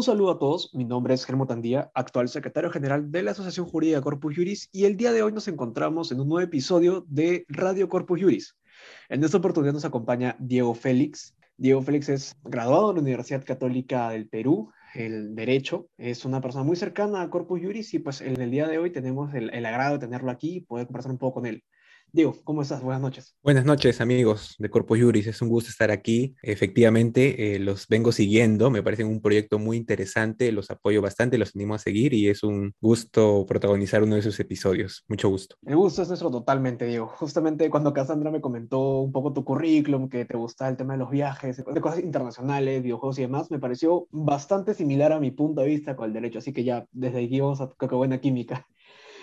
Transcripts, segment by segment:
Un saludo a todos, mi nombre es Germo Tandía, actual secretario general de la Asociación Jurídica Corpus Juris y el día de hoy nos encontramos en un nuevo episodio de Radio Corpus Juris. En esta oportunidad nos acompaña Diego Félix. Diego Félix es graduado de la Universidad Católica del Perú, el Derecho, es una persona muy cercana a Corpus Juris y pues en el día de hoy tenemos el, el agrado de tenerlo aquí y poder conversar un poco con él. Diego, ¿cómo estás? Buenas noches. Buenas noches, amigos de Corpo Juris. Es un gusto estar aquí. Efectivamente, eh, los vengo siguiendo. Me parece un proyecto muy interesante. Los apoyo bastante, los animo a seguir y es un gusto protagonizar uno de sus episodios. Mucho gusto. El gusto es nuestro totalmente, Diego. Justamente cuando Cassandra me comentó un poco tu currículum, que te gustaba el tema de los viajes, de cosas internacionales, videojuegos y demás, me pareció bastante similar a mi punto de vista con el derecho. Así que ya desde aquí vamos a que buena química.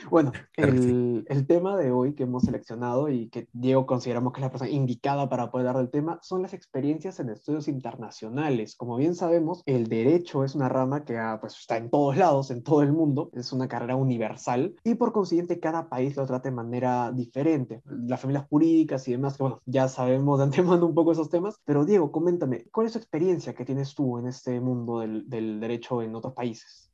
Bueno, el, el, tema de hoy que hemos seleccionado y que Diego consideramos que es la persona indicada para poder dar del tema son las experiencias en estudios internacionales. Como bien sabemos, el derecho es una rama que ah, pues, está en todos lados, en todo el mundo, es una carrera universal y por consiguiente cada país lo trata de manera diferente. Las familias jurídicas y demás, que bueno, ya sabemos de antemano un poco esos temas, pero Diego, coméntame, ¿cuál es tu experiencia que tienes tú en este mundo del, del derecho en otros países?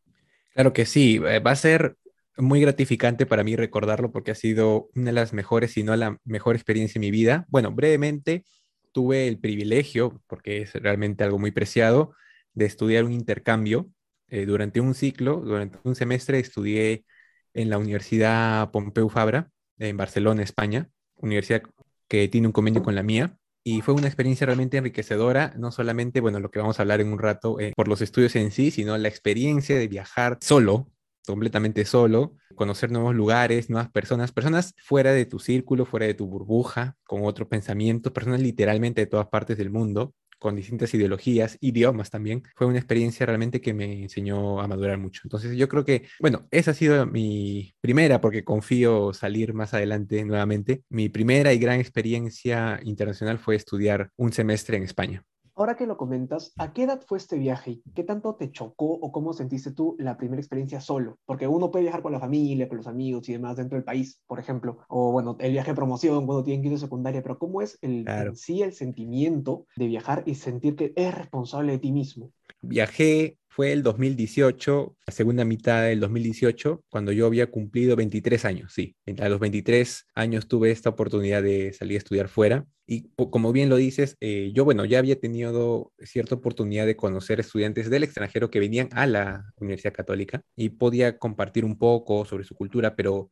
Claro que sí, eh, va a ser muy gratificante para mí recordarlo porque ha sido una de las mejores, si no la mejor experiencia en mi vida. Bueno, brevemente tuve el privilegio, porque es realmente algo muy preciado, de estudiar un intercambio eh, durante un ciclo, durante un semestre estudié en la Universidad Pompeu Fabra en Barcelona, España, universidad que tiene un convenio con la mía. Y fue una experiencia realmente enriquecedora, no solamente, bueno, lo que vamos a hablar en un rato eh, por los estudios en sí, sino la experiencia de viajar solo completamente solo, conocer nuevos lugares, nuevas personas, personas fuera de tu círculo, fuera de tu burbuja, con otro pensamiento, personas literalmente de todas partes del mundo, con distintas ideologías, idiomas también. Fue una experiencia realmente que me enseñó a madurar mucho. Entonces yo creo que, bueno, esa ha sido mi primera, porque confío salir más adelante nuevamente. Mi primera y gran experiencia internacional fue estudiar un semestre en España. Ahora que lo comentas, ¿a qué edad fue este viaje? ¿Qué tanto te chocó o cómo sentiste tú la primera experiencia solo? Porque uno puede viajar con la familia, con los amigos y demás dentro del país, por ejemplo, o bueno, el viaje de promoción cuando tienen a secundaria, pero ¿cómo es el, sí el sentimiento de viajar y sentir que eres responsable de ti mismo? Viajé fue el 2018, la segunda mitad del 2018, cuando yo había cumplido 23 años, sí. A los 23 años tuve esta oportunidad de salir a estudiar fuera. Y como bien lo dices, eh, yo, bueno, ya había tenido cierta oportunidad de conocer estudiantes del extranjero que venían a la Universidad Católica y podía compartir un poco sobre su cultura, pero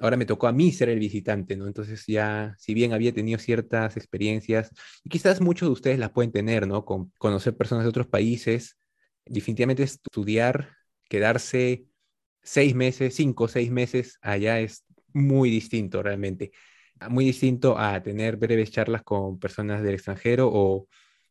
ahora me tocó a mí ser el visitante, ¿no? Entonces ya, si bien había tenido ciertas experiencias, quizás muchos de ustedes las pueden tener, ¿no? Con conocer personas de otros países, definitivamente estudiar, quedarse seis meses, cinco seis meses allá es muy distinto realmente. Muy distinto a tener breves charlas con personas del extranjero o,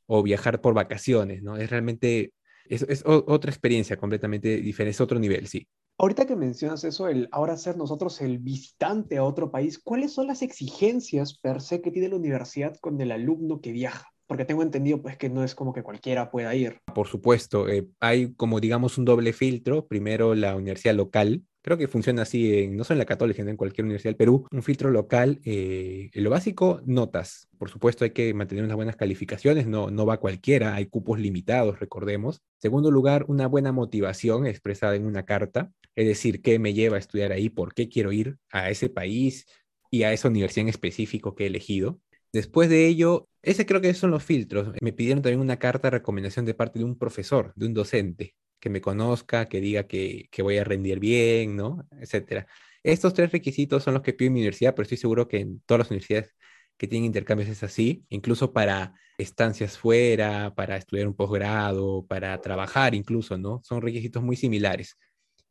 o viajar por vacaciones, ¿no? Es realmente, es, otra experiencia completamente diferente, es otro nivel, sí. Ahorita que mencionas eso, el ahora ser nosotros el visitante a otro país, ¿cuáles son las exigencias per se que tiene la universidad con el alumno que viaja? Porque tengo entendido pues que no es como que cualquiera pueda ir. Por supuesto, eh, hay como digamos un doble filtro. Primero la universidad local, creo que funciona así, no solo en la católica, sino en cualquier universidad del Perú. Un filtro local, eh, lo básico, notas. Por supuesto hay que mantener unas buenas calificaciones, no, no va cualquiera, hay cupos limitados, recordemos. Segundo lugar, una buena motivación expresada en una carta, es decir, qué me lleva a estudiar ahí, por qué quiero ir a ese país y a esa universidad en específico que he elegido. Después de ello, ese creo que son los filtros. Me pidieron también una carta de recomendación de parte de un profesor, de un docente, que me conozca, que diga que, que voy a rendir bien, ¿no? Etcétera. Estos tres requisitos son los que pide mi universidad, pero estoy seguro que en todas las universidades que tienen intercambios es así, incluso para estancias fuera, para estudiar un posgrado, para trabajar incluso, ¿no? Son requisitos muy similares.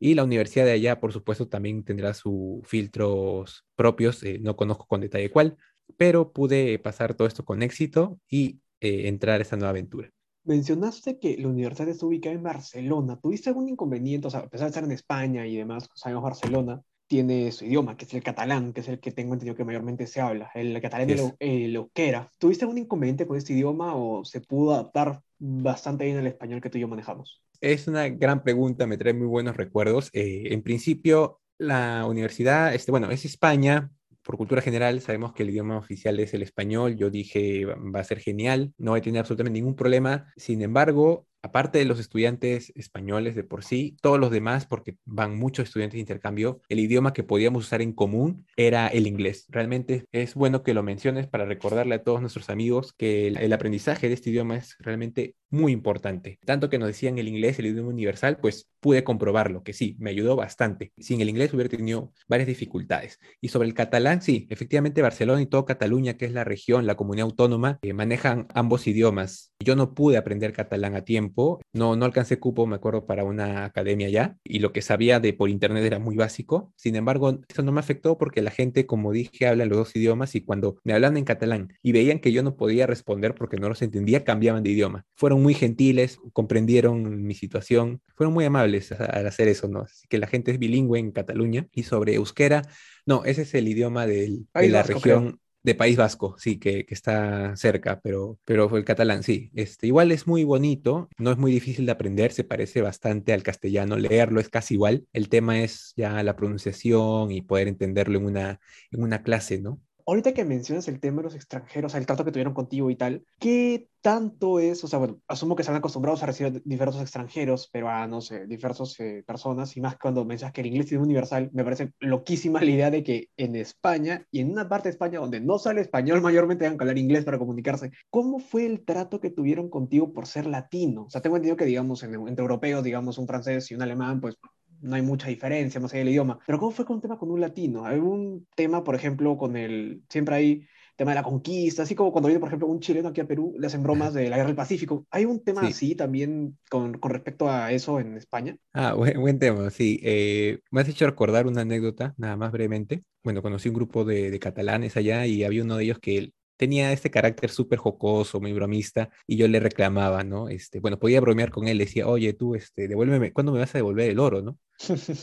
Y la universidad de allá, por supuesto, también tendrá sus filtros propios, eh, no conozco con detalle cuál, pero pude pasar todo esto con éxito y eh, entrar a esta nueva aventura. Mencionaste que la universidad está ubicada en Barcelona. ¿Tuviste algún inconveniente? O sea, a pesar de estar en España y demás, sabemos Barcelona tiene su idioma, que es el catalán, que es el que tengo entendido que mayormente se habla, el catalán es el euskera. ¿Tuviste algún inconveniente con este idioma o se pudo adaptar bastante bien al español que tú y yo manejamos? Es una gran pregunta, me trae muy buenos recuerdos. Eh, en principio, la universidad, este, bueno, es España, por cultura general sabemos que el idioma oficial es el español. Yo dije, va a ser genial, no voy a tener absolutamente ningún problema. Sin embargo, aparte de los estudiantes españoles de por sí, todos los demás, porque van muchos estudiantes de intercambio, el idioma que podíamos usar en común era el inglés. Realmente es bueno que lo menciones para recordarle a todos nuestros amigos que el, aprendizaje de este idioma es realmente muy importante. Tanto que nos decían el inglés, el idioma universal, pues pude comprobarlo, que sí, me ayudó bastante. Sin el inglés hubiera tenido varias dificultades. Y sobre el catalán, sí, efectivamente Barcelona y todo Cataluña, que es la región, la comunidad autónoma, eh, manejan ambos idiomas. Yo no pude aprender catalán a tiempo, no, no alcancé cupo, me acuerdo, para una academia ya, y lo que sabía de por internet era muy básico. Sin embargo, eso no me afectó porque la gente, como dije, habla los dos idiomas y cuando me hablan en catalán y veían que yo no podía responder porque no los entendía, cambiaban de idioma. Fueron muy gentiles, comprendieron mi situación, fueron muy amables al hacer eso, ¿no? Así que la gente es bilingüe en Cataluña y sobre euskera, no, ese es el idioma de la región de País Vasco, sí, que, está cerca, pero, pero el catalán, sí. Este, igual es muy bonito, no es muy difícil de aprender, se parece bastante al castellano, leerlo es casi igual. El tema es ya la pronunciación y poder entenderlo en una, en una clase, ¿no? Ahorita que mencionas el tema de los extranjeros, el trato que tuvieron contigo y tal, ¿qué tanto es? O sea, bueno, asumo que están acostumbrados a recibir diversos extranjeros, peruanos, eh, diversas eh, personas, y más cuando mencionas que el inglés es universal, me parece loquísima la idea de que en España y en una parte de España donde no sale español, mayormente tengan que hablar inglés para comunicarse. ¿Cómo fue el trato que tuvieron contigo por ser latino? O sea, tengo entendido que, digamos, entre europeos, digamos, un francés y un alemán, pues no hay mucha diferencia más allá del idioma. Pero ¿cómo fue con un tema con un latino? ¿Hay un tema, por ejemplo, con el, siempre hay tema de la conquista, así como cuando viene, por ejemplo, un chileno aquí a Perú, le hacen bromas de la guerra del Pacífico. ¿Hay un tema así también con, con, respecto a eso en España? Ah, buen, buen tema, sí. Eh, me has hecho recordar una anécdota, nada más brevemente. Bueno, conocí un grupo de, de catalanes allá y había uno de ellos que tenía este carácter súper jocoso, muy bromista, y yo le reclamaba, ¿no? Este, bueno, podía bromear con él, decía, oye, tú, este, devuélveme, ¿cuándo me vas a devolver el oro, no?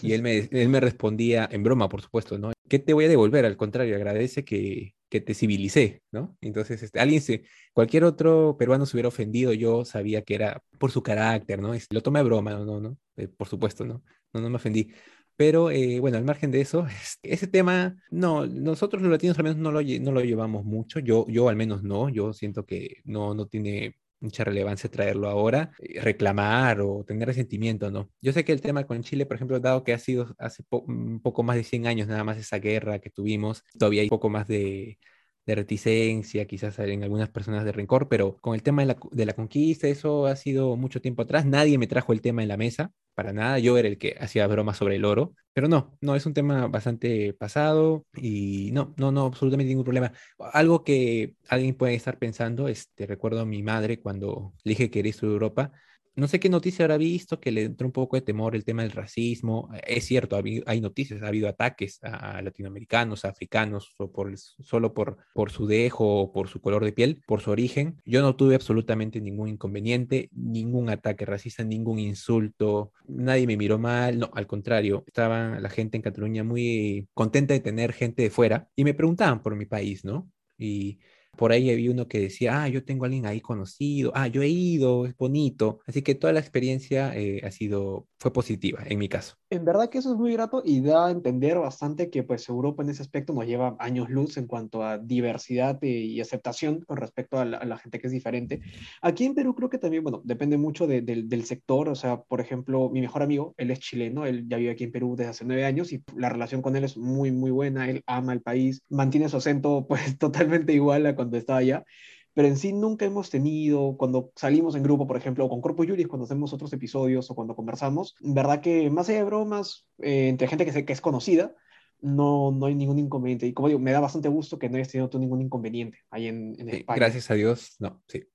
Y él me, él me respondía, en broma, por supuesto, ¿no? ¿Qué te voy a devolver? Al contrario, agradece que, que te civilicé, ¿no? Entonces, este, alguien se, cualquier otro peruano se hubiera ofendido, yo sabía que era por su carácter, ¿no? Lo tomé a broma, no, no, no, eh, por supuesto, ¿no? No, no me ofendí. Pero eh, bueno, al margen de eso, ese tema, no, nosotros los latinos al menos no lo, no lo llevamos mucho, yo, yo al menos no, yo siento que no, no tiene mucha relevancia traerlo ahora, eh, reclamar o tener resentimiento, ¿no? Yo sé que el tema con Chile, por ejemplo, dado que ha sido hace un poco más de 100 años nada más esa guerra que tuvimos, todavía hay poco más de, de reticencia, quizás en algunas personas de rencor, pero con el tema de la, de la, conquista, eso ha sido mucho tiempo atrás, nadie me trajo el tema en la mesa, para nada, yo era el que hacía bromas sobre el oro, pero no, no, es un tema bastante pasado y no, no, no, absolutamente ningún problema. Algo que alguien puede estar pensando, este, recuerdo a mi madre cuando le dije que quería de Europa, no sé qué noticia habrá visto que le entró un poco de temor el tema del racismo. Es cierto, hay noticias, ha habido ataques a latinoamericanos, a africanos, o por, solo por, por su dejo o por su color de piel, por su origen. Yo no tuve absolutamente ningún inconveniente, ningún ataque racista, ningún insulto, nadie me miró mal, no, al contrario, estaba la gente en Cataluña muy contenta de tener gente de fuera y me preguntaban por mi país, ¿no? Y por ahí había uno que decía, ah, yo tengo a alguien ahí conocido, ah, yo he ido, es bonito. Así que toda la experiencia eh, ha sido, fue positiva en mi caso. En verdad que eso es muy grato y da a entender bastante que pues Europa en ese aspecto nos lleva años luz en cuanto a diversidad y aceptación con respecto a la, gente que es diferente. Aquí en Perú creo que también, bueno, depende mucho del sector, o sea, por ejemplo, mi mejor amigo, él es chileno, él ya vive aquí en Perú desde hace nueve años y la relación con él es muy, muy buena, él ama el país, mantiene su acento pues totalmente igual a cuando estaba allá, pero en sí nunca hemos tenido, cuando salimos en grupo, por ejemplo, con Corpus Juris, cuando hacemos otros episodios o cuando conversamos, verdad que más allá de bromas, eh, entre gente que, que es conocida, no, no hay ningún inconveniente. Y como digo, me da bastante gusto que no hayas tenido tú ningún inconveniente ahí en, en España. Gracias a Dios, no, sí.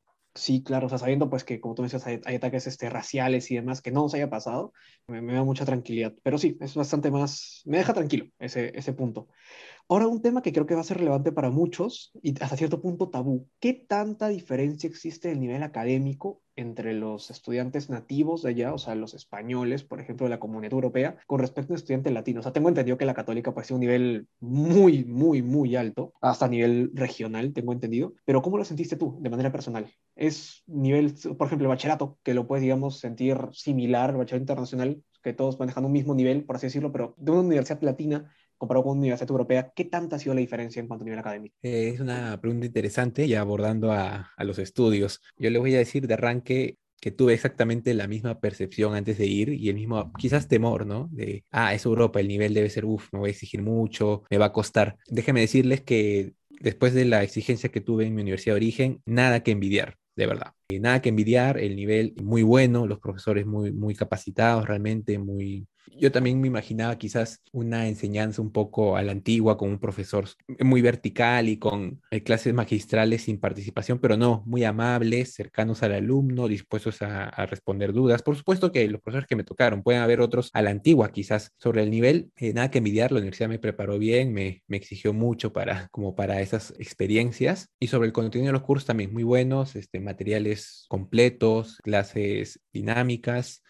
Sí, claro, o sea, sabiendo pues que, como tú decías, hay, ataques este, raciales y demás que no nos haya pasado, me, da mucha tranquilidad. Pero sí, es bastante más, me deja tranquilo ese, ese punto. Ahora, un tema que creo que va a ser relevante para muchos y hasta cierto punto tabú. ¿Qué tanta diferencia existe en el nivel académico entre los estudiantes nativos de allá, o sea, los españoles, por ejemplo, de la comunidad europea, con respecto a estudiantes latinos? O sea, tengo entendido que la católica puede ser un nivel muy, muy, muy alto, hasta a nivel regional, tengo entendido. Pero ¿cómo lo sentiste tú de manera personal? ¿Es nivel, por ejemplo, el bachillerato, que lo puedes, digamos, sentir similar al bachillerato internacional, que todos manejan un mismo nivel, por así decirlo, pero de una universidad latina comparado con una universidad europea, ¿qué tanta ha sido la diferencia en cuanto a nivel académico? Eh, es una pregunta interesante, ya abordando a, a, los estudios. Yo le voy a decir de arranque, que tuve exactamente la misma percepción antes de ir y el mismo, quizás temor, ¿no? De, ah, es Europa, el nivel debe ser, uff, me voy a exigir mucho, me va a costar. Déjenme decirles que después de la exigencia que tuve en mi universidad de origen, nada que envidiar, de verdad. Nada que envidiar, el nivel muy bueno, los profesores muy, muy capacitados realmente, muy, yo también me imaginaba quizás una enseñanza un poco a la antigua, con un profesor muy vertical y con eh, clases magistrales sin participación, pero no, muy amables, cercanos al alumno, dispuestos a, responder dudas. Por supuesto que los profesores que me tocaron, pueden haber otros a la antigua quizás sobre el nivel, eh, nada que envidiar, la universidad me preparó bien, me, exigió mucho para, como para esas experiencias y sobre el contenido de los cursos también muy buenos, este, materiales completos, clases dinámicas,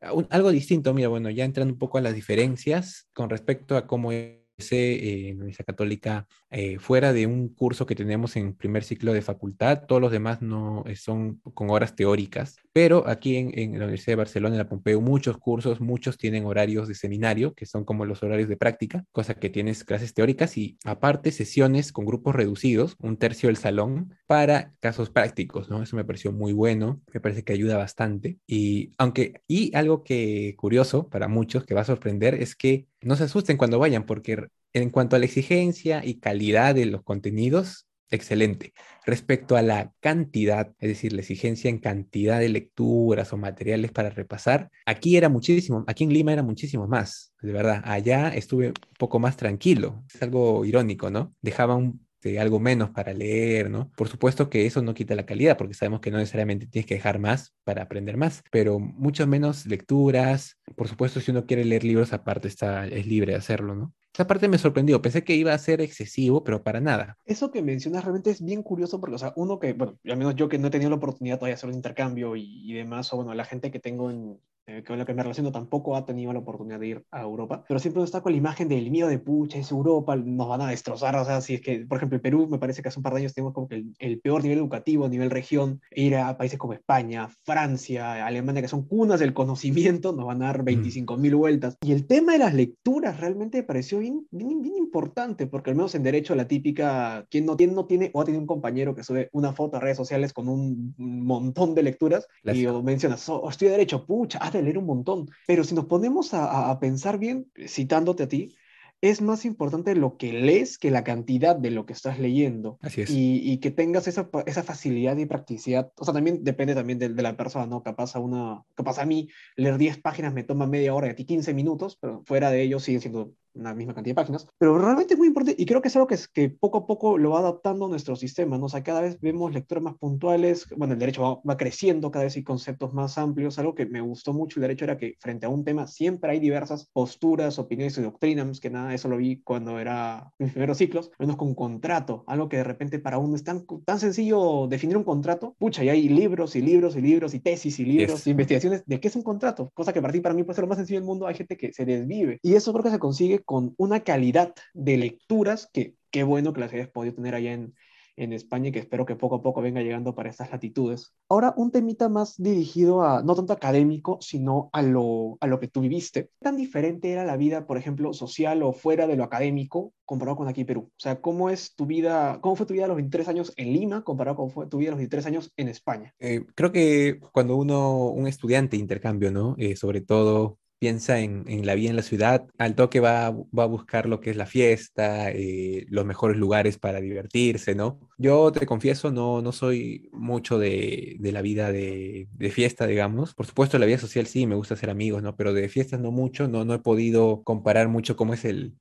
algo distinto, mira, bueno, ya entrando un poco a las diferencias con respecto a cómo eh, en la Universidad Católica eh, fuera de un curso que tenemos en primer ciclo de facultad, todos los demás no eh, son con horas teóricas, pero aquí en, en, la Universidad de Barcelona, en la Pompeu, muchos cursos, muchos tienen horarios de seminario, que son como los horarios de práctica, cosa que tienes clases teóricas y aparte sesiones con grupos reducidos, un tercio del salón, para casos prácticos, ¿no? Eso me pareció muy bueno, me parece que ayuda bastante. Y aunque, y algo que curioso para muchos que va a sorprender es que no se asusten cuando vayan, porque en cuanto a la exigencia y calidad de los contenidos, excelente. Respecto a la cantidad, es decir, la exigencia en cantidad de lecturas o materiales para repasar, aquí era muchísimo, aquí en Lima era muchísimo más, de verdad. Allá estuve un poco más tranquilo. Es algo irónico, ¿no? Dejaba un este, algo menos para leer, ¿no? Por supuesto que eso no quita la calidad, porque sabemos que no necesariamente tienes que dejar más para aprender más, pero mucho menos lecturas. Por supuesto, si uno quiere leer libros aparte, está, es libre de hacerlo, ¿no? Esa parte me sorprendió, pensé que iba a ser excesivo, pero para nada. Eso que mencionas realmente es bien curioso porque, o sea, uno que, bueno, al menos yo que no he tenido la oportunidad todavía de hacer un intercambio y, y demás, o bueno, la gente que tengo en, eh, con la que me relaciono tampoco ha tenido la oportunidad de ir a Europa, pero siempre está con la imagen del miedo de pucha, es Europa, nos van a destrozar, o sea, si es que, por ejemplo, el Perú, me parece que hace un par de años tenemos como que el, peor nivel educativo a nivel región, ir a países como España, Francia, Alemania, que son cunas del conocimiento, nos van a dar 25 mm. mil vueltas. Y el tema de las lecturas realmente me pareció bien, bien, bien, importante, porque al menos en derecho la típica, quien no tiene, no tiene o ha tenido un compañero que sube una foto a redes sociales con un montón de lecturas y mencionas, oh, estoy de derecho, pucha, haz leer un montón. Pero si nos ponemos a, pensar bien, citándote a ti, es más importante lo que lees que la cantidad de lo que estás leyendo. Así es. Y, que tengas esa, esa, facilidad y practicidad. O sea, también depende también de, de, la persona, ¿no? Capaz a, una, capaz a mí leer 10 páginas me toma media hora y a ti 15 minutos, pero fuera de ello siguen siendo una misma cantidad de páginas, pero realmente es muy importante y creo que es algo que, es, que poco a poco lo va adaptando nuestro sistema, ¿no? O sea, cada vez vemos lecturas más puntuales, bueno, el derecho va, creciendo cada vez y conceptos más amplios, algo que me gustó mucho el derecho era que frente a un tema siempre hay diversas posturas, opiniones y doctrinas, que nada, eso lo vi cuando era mis primeros ciclos, menos con contrato, algo que de repente para uno es tan, tan sencillo definir un contrato, pucha, y hay libros y libros y libros y tesis y libros y investigaciones de qué es un contrato, cosa que para ti, para mí puede ser lo más sencillo del mundo, hay gente que se desvive y eso creo que se consigue con una calidad de lecturas que qué bueno que las hayas podido tener allá en, en España y que espero que poco a poco venga llegando para estas latitudes. Ahora, un temita más dirigido a, no tanto académico, sino a lo, a lo que tú viviste. ¿Qué tan diferente era la vida, por ejemplo, social o fuera de lo académico comparado con aquí en Perú? O sea, ¿cómo es tu vida, cómo fue tu vida a los 23 años en Lima comparado con fue tu vida a los 23 años en España? Eh, creo que cuando uno, un estudiante intercambio, ¿no? Eh, sobre todo piensa en, la vida en la ciudad, al toque va, va a buscar lo que es la fiesta, eh, los mejores lugares para divertirse, ¿no? Yo te confieso, no, no soy mucho de, la vida de, de, fiesta, digamos. Por supuesto, la vida social sí, me gusta hacer amigos, ¿no? Pero de fiestas no mucho, no, no he podido comparar mucho cómo es el,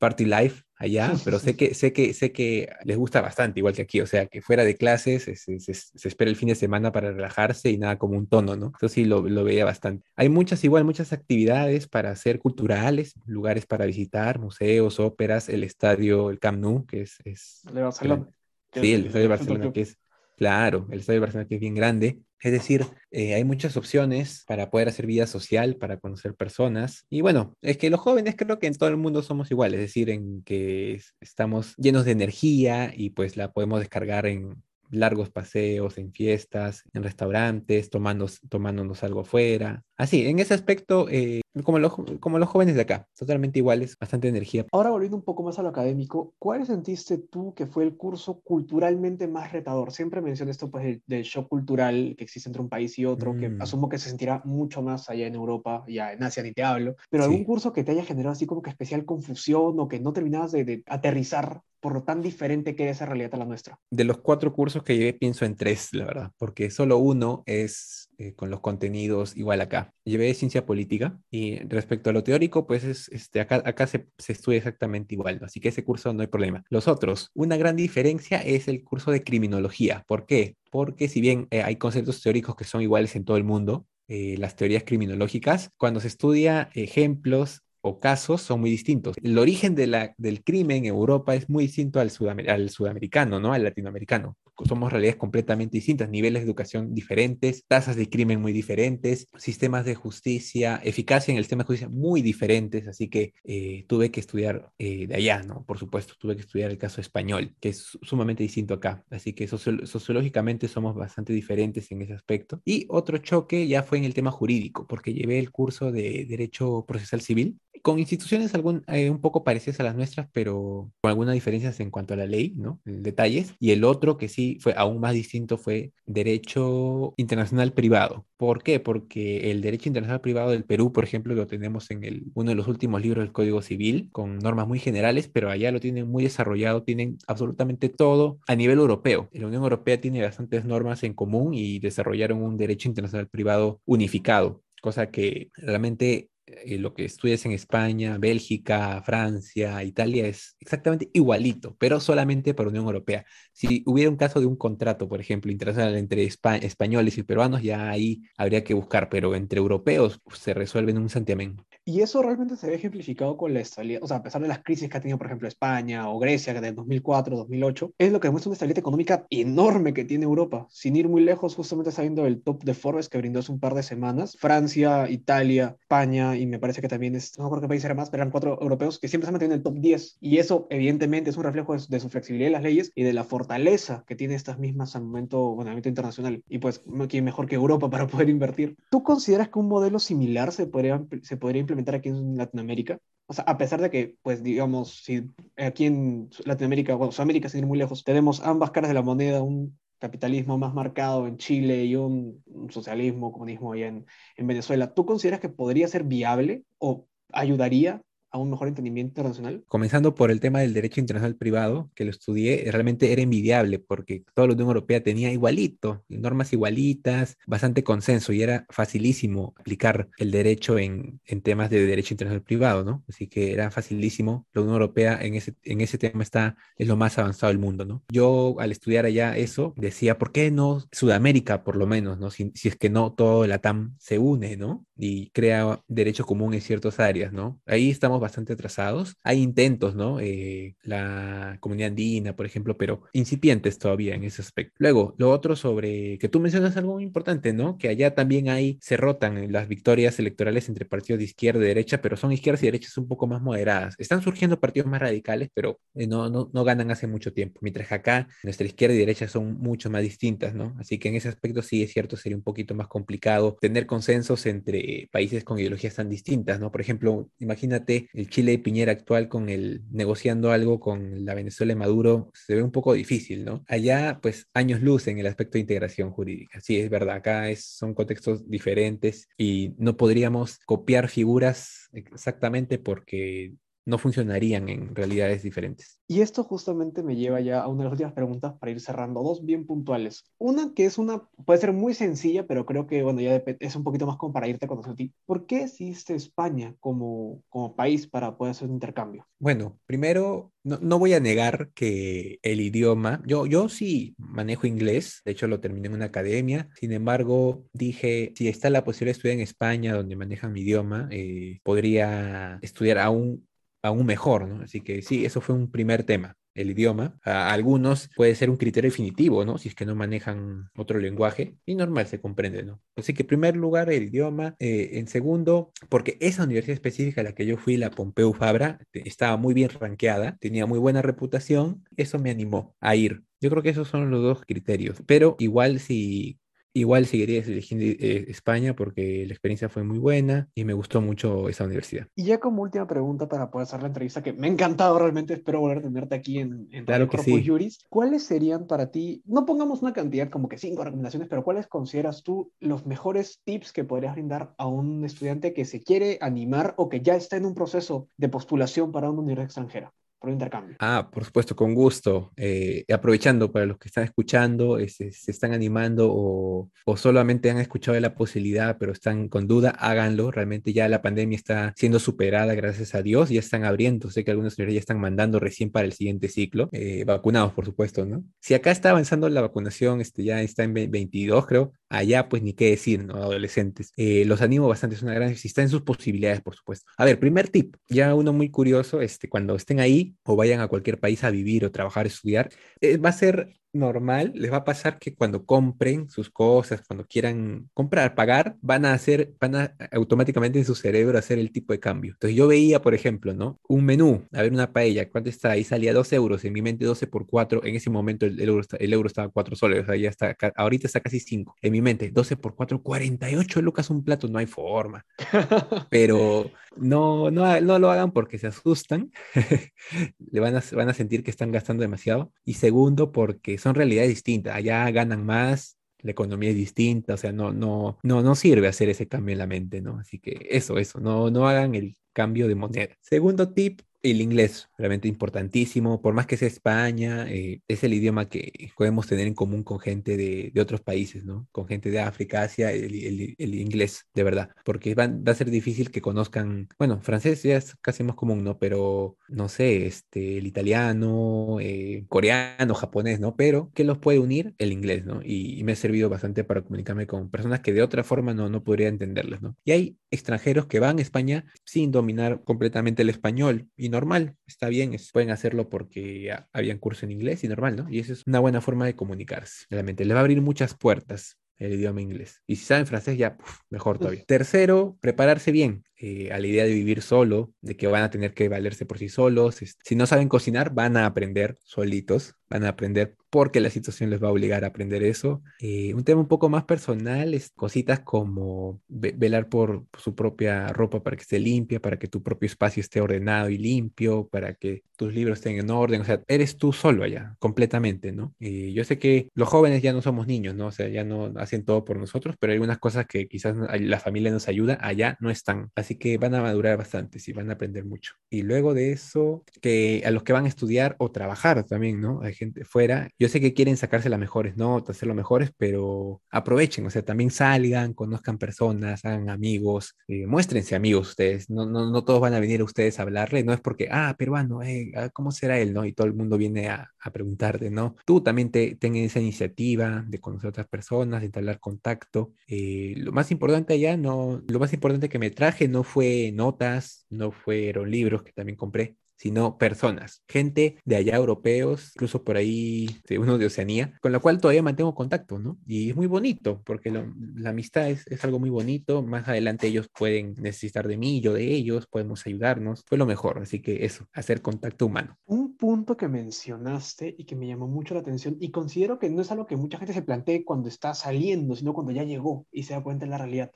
party life allá, pero sé que, sé, que, sé que les gusta bastante, igual que aquí, o sea, que fuera de clases se, espera el fin de semana para relajarse y nada como un tono, ¿no? Eso sí lo, lo, veía bastante. Hay muchas, igual, muchas actividades para hacer culturales, lugares para visitar, museos, óperas, el estadio, el Camp Nou, que es... es de Barcelona. Sí, el estadio de Barcelona, que es, claro, el estadio de Barcelona que es bien grande. Es decir, eh, hay muchas opciones para poder hacer vida social, para conocer personas. Y bueno, es que los jóvenes creo que en todo el mundo somos iguales, es decir, en que estamos llenos de energía y pues la podemos descargar en largos paseos en fiestas, en restaurantes, tomando, tomándonos algo afuera. Así, en ese aspecto, eh, como, los, como los jóvenes de acá, totalmente iguales, bastante energía. Ahora volviendo un poco más a lo académico, ¿cuál sentiste tú que fue el curso culturalmente más retador? Siempre mencioné esto pues, del, shock cultural que existe entre un país y otro, que mm. asumo que se sentirá mucho más allá en Europa, ya en Asia ni te hablo, pero algún curso que te haya generado así como que especial confusión o que no terminabas de, de aterrizar por lo tan diferente que es esa realidad a la nuestra? De los cuatro cursos que llevé, pienso en tres, la verdad, porque solo uno es eh, con los contenidos igual acá. Llevé ciencia política y respecto a lo teórico, pues es, este, acá, acá se, estudia exactamente igual, así que ese curso no hay problema. Los otros, una gran diferencia es el curso de criminología. ¿Por qué? Porque si bien eh, hay conceptos teóricos que son iguales en todo el mundo, eh, las teorías criminológicas, cuando se estudia ejemplos o casos son muy distintos. El origen de la, del crimen en Europa es muy distinto al, al sudamericano, ¿no? Al latinoamericano somos realidades completamente distintas, niveles de educación diferentes, tasas de crimen muy diferentes, sistemas de justicia, eficacia en el sistema de justicia muy diferentes, así que eh, tuve que estudiar eh, de allá, ¿no? Por supuesto, tuve que estudiar el caso español, que es sumamente distinto acá, así que sociológicamente somos bastante diferentes en ese aspecto. Y otro choque ya fue en el tema jurídico, porque llevé el curso de Derecho Procesal Civil con instituciones algún, eh, un poco parecidas a las nuestras, pero con algunas diferencias en cuanto a la ley, ¿no? Detalles. Y el otro que sí fue aún más distinto fue Derecho Internacional Privado. ¿Por qué? Porque el Derecho Internacional Privado del Perú, por ejemplo, lo tenemos en el, uno de los últimos libros del Código Civil, con normas muy generales, pero allá lo tienen muy desarrollado, tienen absolutamente todo a nivel europeo. La Unión Europea tiene bastantes normas en común y desarrollaron un Derecho Internacional Privado unificado cosa que realmente eh, lo que estudias en España, Bélgica, Francia, Italia es exactamente igualito, pero solamente para Unión Europea. Si hubiera un caso de un contrato, por ejemplo, internacional entre españoles y peruanos, ya ahí habría que buscar, pero entre europeos se resuelve en un santiamén. Y eso realmente se ve ejemplificado con la estabilidad, o sea, a pesar de las crisis que ha tenido, por ejemplo, España o Grecia, que de 2004, 2008, es lo que demuestra una estabilidad económica enorme que tiene Europa. Sin ir muy lejos, justamente sabiendo el top de Forbes que brindó hace un par de semanas, Francia, Italia, España y me parece que también es, no me acuerdo qué país era más, pero eran cuatro europeos que siempre se han mantenido en el top 10. Y eso, evidentemente, es un reflejo de, su flexibilidad en las leyes y de la fortaleza que tiene estas mismas al momento, bueno, momento internacional. Y pues, ¿quién mejor que Europa para poder invertir? ¿Tú consideras que un modelo similar se podría, se podría implementar aquí en Latinoamérica? O sea, a pesar de que, pues, digamos, si aquí en Latinoamérica, bueno, Sudamérica, sin ir muy lejos, tenemos ambas caras de la moneda, un capitalismo más marcado en Chile y un, socialismo, comunismo allá en, en Venezuela, ¿tú consideras que podría ser viable o ayudaría a un mejor entendimiento internacional? Comenzando por el tema del derecho internacional privado, que lo estudié, realmente era envidiable porque toda la Unión Europea tenía igualito, normas igualitas, bastante consenso y era facilísimo aplicar el derecho en, en temas de derecho internacional privado, ¿no? Así que era facilísimo. La Unión Europea en ese, en ese tema está, es lo más avanzado del mundo, ¿no? Yo al estudiar allá eso decía, ¿por qué no Sudamérica por lo menos, ¿no? Si, si es que no todo la TAM se une, ¿no? Y crea derecho común en ciertas áreas, ¿no? Ahí estamos bastante atrasados. Hay intentos, ¿no? Eh, la comunidad andina, por ejemplo, pero incipientes todavía en ese aspecto. Luego, lo otro sobre que tú mencionas algo muy importante, ¿no? Que allá también hay, se rotan las victorias electorales entre partidos de izquierda y derecha, pero son izquierdas y derechas un poco más moderadas. Están surgiendo partidos más radicales, pero eh, no, no, no ganan hace mucho tiempo, mientras que acá nuestra izquierda y derecha son mucho más distintas, ¿no? Así que en ese aspecto sí es cierto, sería un poquito más complicado tener consensos entre países con ideologías tan distintas, ¿no? Por ejemplo, imagínate el Chile de Piñera actual con el negociando algo con la Venezuela de Maduro se ve un poco difícil, ¿no? Allá, pues, años luz en el aspecto de integración jurídica. Sí, es verdad, acá es, son contextos diferentes y no podríamos copiar figuras exactamente porque no funcionarían en realidades diferentes. Y esto justamente me lleva ya a una de las últimas preguntas para ir cerrando, dos bien puntuales. Una que es una, puede ser muy sencilla, pero creo que, bueno, ya es un poquito más como para irte a conocer a ti. ¿Por qué existe España como, como país para poder hacer un intercambio? Bueno, primero, no, no, voy a negar que el idioma, yo, yo sí manejo inglés, de hecho lo terminé en una academia, sin embargo, dije, si está la posibilidad de estudiar en España, donde manejan mi idioma, eh, podría estudiar aún aún mejor, ¿no? Así que sí, eso fue un primer tema el idioma. A algunos puede ser un criterio definitivo, ¿no? Si es que no manejan otro lenguaje y normal se comprende, ¿no? Así que en primer lugar el idioma, eh, en segundo, porque esa universidad específica a la que yo fui, la Pompeu Fabra, estaba muy bien rankeada, tenía muy buena reputación, eso me animó a ir Yo creo que esos son los dos criterios, pero igual si Igual seguiría eligiendo eh, España porque la experiencia fue muy buena y me gustó mucho esa universidad. Y ya como última pregunta para poder hacer la entrevista, que me ha encantado realmente, espero volver a tenerte aquí en, en claro que sí. Juris. ¿Cuáles serían para ti, no pongamos una cantidad como que cinco recomendaciones, pero cuáles consideras tú los mejores tips que podrías brindar a un estudiante que se quiere animar o que ya está en un proceso de postulación para una universidad extranjera? Por intercambio. Ah, por supuesto, con gusto. Eh, aprovechando para los que están escuchando, este, se están animando o, o, solamente han escuchado de la posibilidad, pero están con duda, háganlo. Realmente ya la pandemia está siendo superada, gracias a Dios, ya están abriendo. Sé que algunos señores ya están mandando recién para el siguiente ciclo, eh, vacunados, por supuesto, ¿no? Si acá está avanzando la vacunación, este, ya está en 22, creo, allá pues ni qué decir, ¿no? Adolescentes. Eh, los animo bastante, es una gran, si está en sus posibilidades, por supuesto. A ver, primer tip, ya uno muy curioso, este, cuando estén ahí o vayan a cualquier país a vivir o trabajar, estudiar, eh, va a ser normal, les va a pasar que cuando compren sus cosas, cuando quieran comprar, pagar, van a hacer, van a automáticamente en su cerebro hacer el tipo de cambio. Entonces yo veía, por ejemplo, ¿no? Un menú, a ver una paella, ¿cuánto está? Ahí salía 2 euros, en mi mente 12 por 4, en ese momento el, euro, el euro estaba 4 soles, o sea, ya está, ahorita está casi 5. En mi mente, 12 por 4, 48 lucas un plato, no hay forma. Pero no, no, no lo hagan porque se asustan, le van a, van a sentir que están gastando demasiado. Y segundo, porque son realidades distintas. Allá ganan más, la economía es distinta, o sea, no, no, no, no sirve hacer ese cambio en la mente, ¿no? Así que eso, eso, no, no hagan el cambio de moneda. Segundo tip, el inglés, realmente importantísimo, por más que sea España, eh, es el idioma que podemos tener en común con gente de, de otros países, ¿no? Con gente de África, Asia, el, el, inglés, de verdad, porque va, va, a ser difícil que conozcan, bueno, francés ya es casi más común, ¿no? Pero, no sé, este, el italiano, eh, coreano, japonés, ¿no? Pero, ¿qué los puede unir? El inglés, ¿no? Y, y, me ha servido bastante para comunicarme con personas que de otra forma no, no podría entenderles, ¿no? Y hay extranjeros que van a España sin dominar completamente el español y normal, está bien, es, pueden hacerlo porque ya habían curso en inglés y normal, ¿no? Y eso es una buena forma de comunicarse. Realmente les va a abrir muchas puertas el idioma inglés. Y si saben francés, ya mejor todavía. Tercero, prepararse bien eh, a la idea de vivir solo, de que van a tener que valerse por sí solos. Si no saben cocinar, van a aprender solitos, van a aprender porque la situación les va a obligar a aprender eso. Eh, un tema un poco más personal es cositas como velar por su propia ropa para que esté limpia, para que tu propio espacio esté ordenado y limpio, para que tus libros estén en orden. O sea, eres tú solo allá, completamente, ¿no? Y yo sé que los jóvenes ya no somos niños, ¿no? O sea, ya no hacen todo por nosotros, pero hay algunas cosas que quizás la familia nos ayuda, allá no están. Así que van a madurar bastante, sí, van a aprender mucho. Y luego de eso, que a los que van a estudiar o trabajar también, ¿no? Hay gente fuera yo sé que quieren sacarse las mejores notas, ser los mejores, pero aprovechen, o sea, también salgan, conozcan personas, hagan amigos, eh, muéstrense amigos ustedes. No, no, no, todos van a venir a ustedes a hablarle, no es porque, ah, peruano, eh, ah, ¿cómo será él? ¿no? Y todo el mundo viene a, a preguntarte, ¿no? Tú también te, tengas esa iniciativa de conocer a otras personas, de entablar contacto. Eh, lo más importante allá, no, lo más importante que me traje no fue notas, no fueron libros que también compré, sino personas, gente de allá europeos, incluso por ahí de uno de Oceanía, con la cual todavía mantengo contacto, ¿no? Y es muy bonito, porque la amistad es, es, algo muy bonito, más adelante ellos pueden necesitar de mí, yo de ellos, podemos ayudarnos, fue lo mejor, así que eso, hacer contacto humano. Un punto que mencionaste y que me llamó mucho la atención y considero que no es algo que mucha gente se plantee cuando está saliendo, sino cuando ya llegó y se da cuenta de la realidad.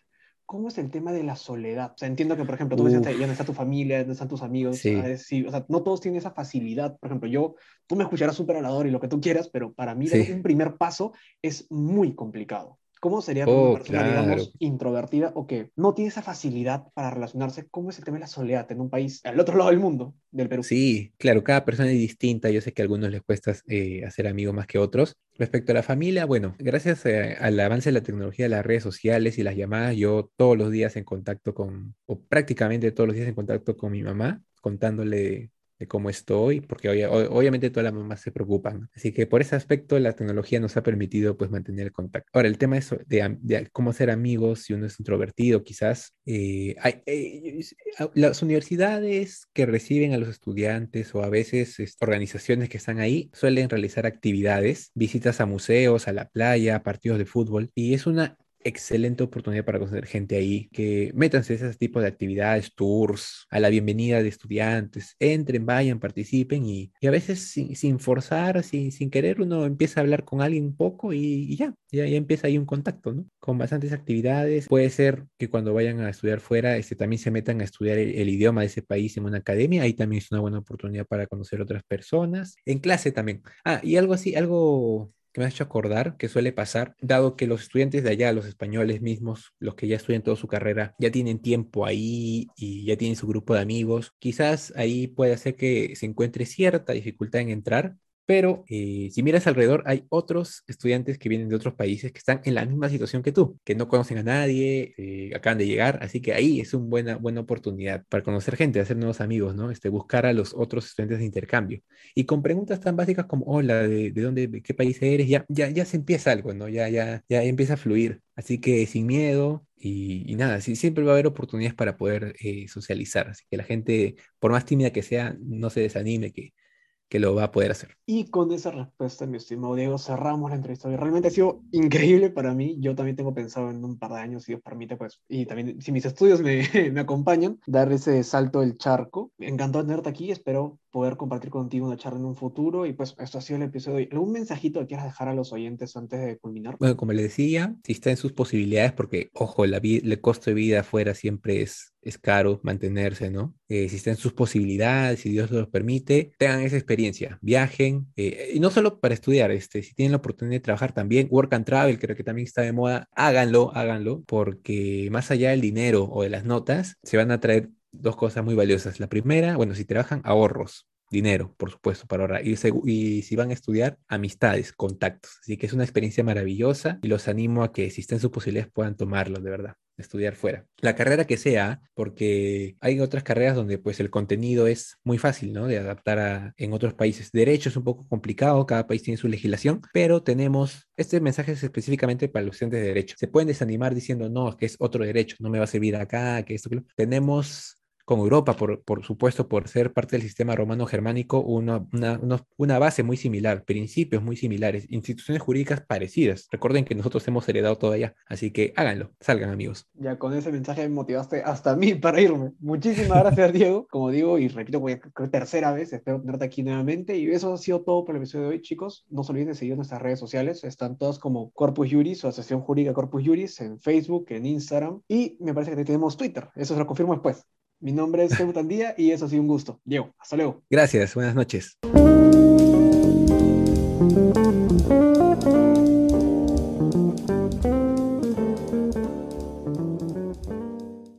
¿Cómo es el tema de la soledad? O sea, entiendo que, por ejemplo, tú decías, ya no está tu familia, no están tus amigos. Sí. Sí, o sea, no todos tienen esa facilidad. Por ejemplo, yo, tú me escucharás súper hablador y lo que tú quieras, pero para mí Sí. un primer paso es muy complicado. ¿Cómo sería Oh, una persona, digamos, introvertida o que no tiene esa facilidad para relacionarse? ¿Cómo es el tema de la soledad en un país al otro lado del mundo, del Perú? Sí, claro, cada persona es distinta. Yo sé que a algunos les cuesta eh, hacer amigos más que otros. Respecto a la familia, bueno, gracias eh, al avance de la tecnología, las redes sociales y las llamadas, yo todos los días en contacto con, o prácticamente todos los días en contacto con mi mamá, contándole de cómo estoy, porque obviamente todas las mamás se preocupan. Así que por ese aspecto la tecnología nos ha permitido pues mantener el contacto. Ahora, el tema es de, cómo ser amigos si uno es introvertido, quizás. eh, eh, las universidades que reciben a los estudiantes o a veces es, organizaciones que están ahí suelen realizar actividades, visitas a museos, a la playa, partidos de fútbol, y es una excelente oportunidad para conocer gente ahí, que métanse a ese tipo de actividades, tours, a la bienvenida de estudiantes, entren, vayan, participen y, a veces sin, forzar, sin, sin, querer, uno empieza a hablar con alguien un poco y, ya, ya, empieza ahí un contacto, ¿no? Con bastantes actividades. Puede ser que cuando vayan a estudiar fuera, este, también se metan a estudiar el, el idioma de ese país en una academia, ahí también es una buena oportunidad para conocer otras personas. En clase también. Ah, y algo así, algo que me ha hecho acordar que suele pasar, dado que los estudiantes de allá, los españoles mismos, los que ya estudian toda su carrera, ya tienen tiempo ahí y ya tienen su grupo de amigos, quizás ahí puede hacer que se encuentre cierta dificultad en entrar, pero eh, si miras alrededor, hay otros estudiantes que vienen de otros países que están en la misma situación que tú, que no conocen a nadie, eh, acaban de llegar, así que ahí es una buena, buena oportunidad para conocer gente, hacer nuevos amigos, ¿no? Este, buscar a los otros estudiantes de intercambio. Y con preguntas tan básicas como, hola, ¿de, dónde, de qué país eres? Ya, ya, ya se empieza algo, ¿no? Ya, ya, ya empieza a fluir. Así que sin miedo, y, nada, sí, siempre va a haber oportunidades para poder eh, socializar. Así que la gente, por más tímida que sea, no se desanime, que que lo va a poder hacer. Y con esa respuesta, mi estimado Diego, cerramos la entrevista. Realmente ha sido increíble para mí. Yo también tengo pensado en un par de años, si Dios permite, pues, y también si mis estudios me, me acompañan, dar ese salto del charco. Encantado de tenerte aquí, espero poder compartir contigo una charla en un futuro. Y pues esto ha sido el episodio de hoy. ¿Algún mensajito que quieras dejar a los oyentes antes de culminar? Bueno, como le decía, si está en sus posibilidades, porque, ojo, la el costo de vida afuera siempre es es caro mantenerse, ¿no? Eh, si están sus posibilidades, si Dios los permite, tengan esa experiencia, viajen, eh, y no solo para estudiar, este, si tienen la oportunidad de trabajar también, work and travel, creo que también está de moda, háganlo, háganlo, porque más allá del dinero o de las notas, se van a traer dos cosas muy valiosas. La primera, bueno, si trabajan, ahorros, dinero, por supuesto, para ahorrar. Y, y, si van a estudiar, amistades, contactos. Así que es una experiencia maravillosa y los animo a que si estén sus posibilidades puedan tomarlo, de verdad estudiar fuera. La carrera que sea, porque hay otras carreras donde pues el contenido es muy fácil, ¿no? De adaptar a, en otros países. Derecho es un poco complicado, cada país tiene su legislación, pero tenemos, este mensaje es específicamente para los estudiantes de derecho. Se pueden desanimar diciendo, no, que es otro derecho, no me va a servir acá, que esto, que lo... Tenemos con Europa, por, por supuesto, por ser parte del sistema romano-germánico, una, una, una, base muy similar, principios muy similares, instituciones jurídicas parecidas. Recuerden que nosotros hemos heredado todo allá, así que háganlo, salgan amigos. Ya con ese mensaje me motivaste hasta a mí para irme. Muchísimas gracias, Diego. Como digo y repito, voy a tercera vez, espero tenerte aquí nuevamente. Y eso ha sido todo por el episodio de hoy, chicos. No se olviden de seguir nuestras redes sociales, están todas como Corpus Juris o Asociación Jurídica Corpus Juris en Facebook, en Instagram y me parece que tenemos Twitter. Eso se lo confirmo después. Mi nombre es Tandía y eso ha sido un gusto. Diego, hasta luego. Gracias, buenas noches.